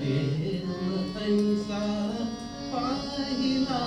देव ऐसा पाहिला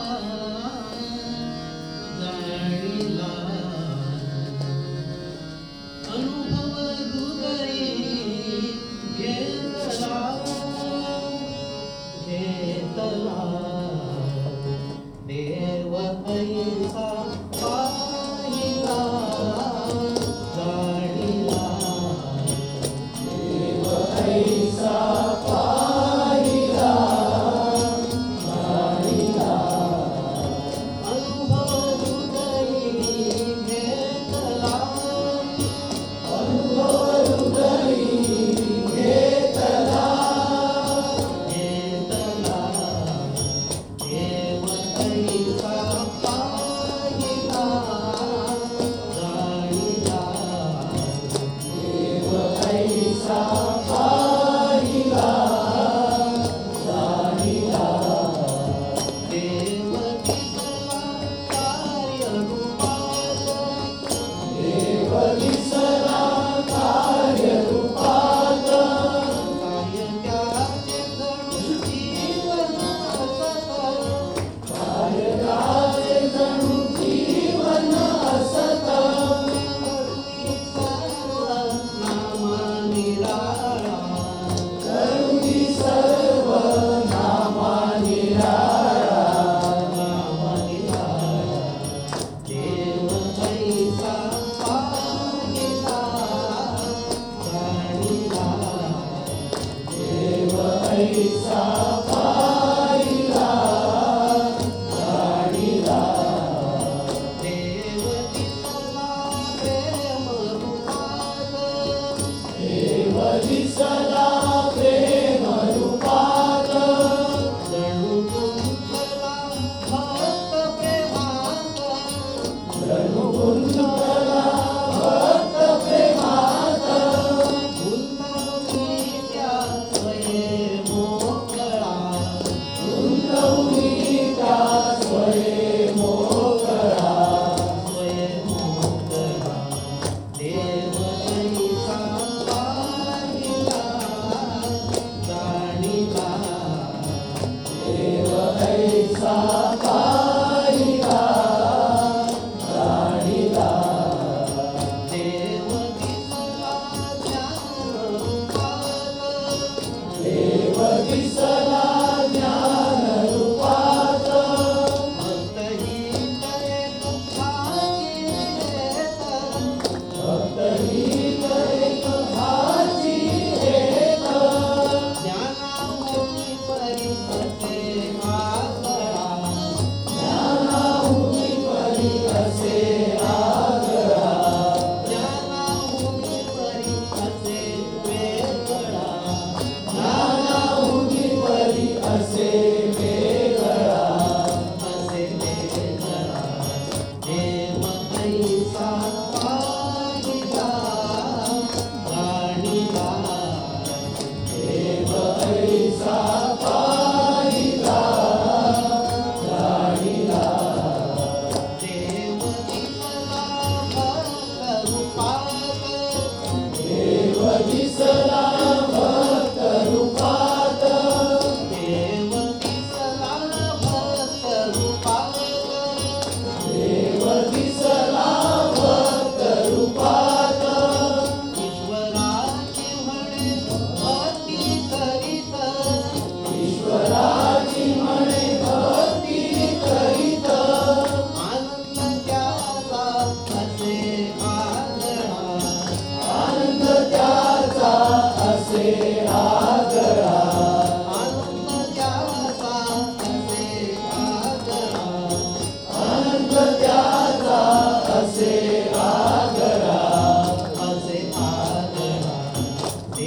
say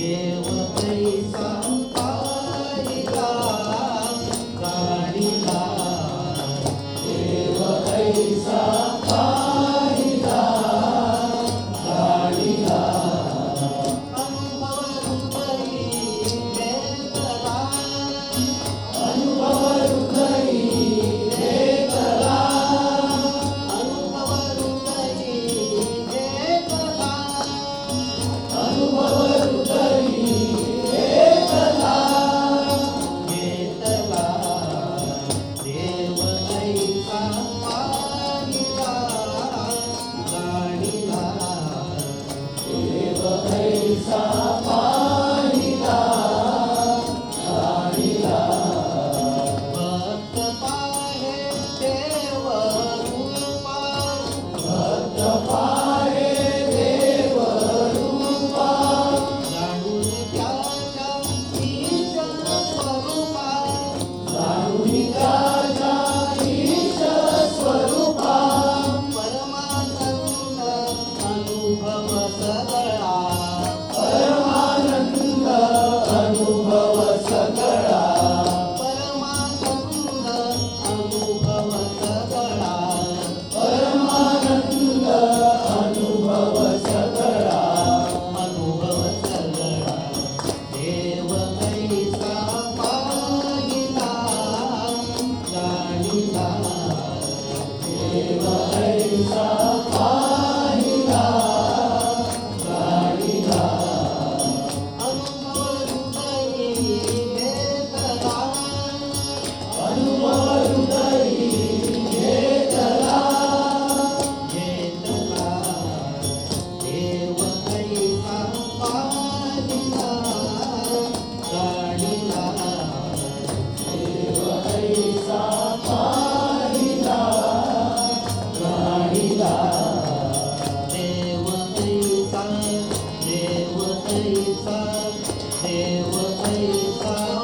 देव ऐसा Thank you. Faithful, they were faithful.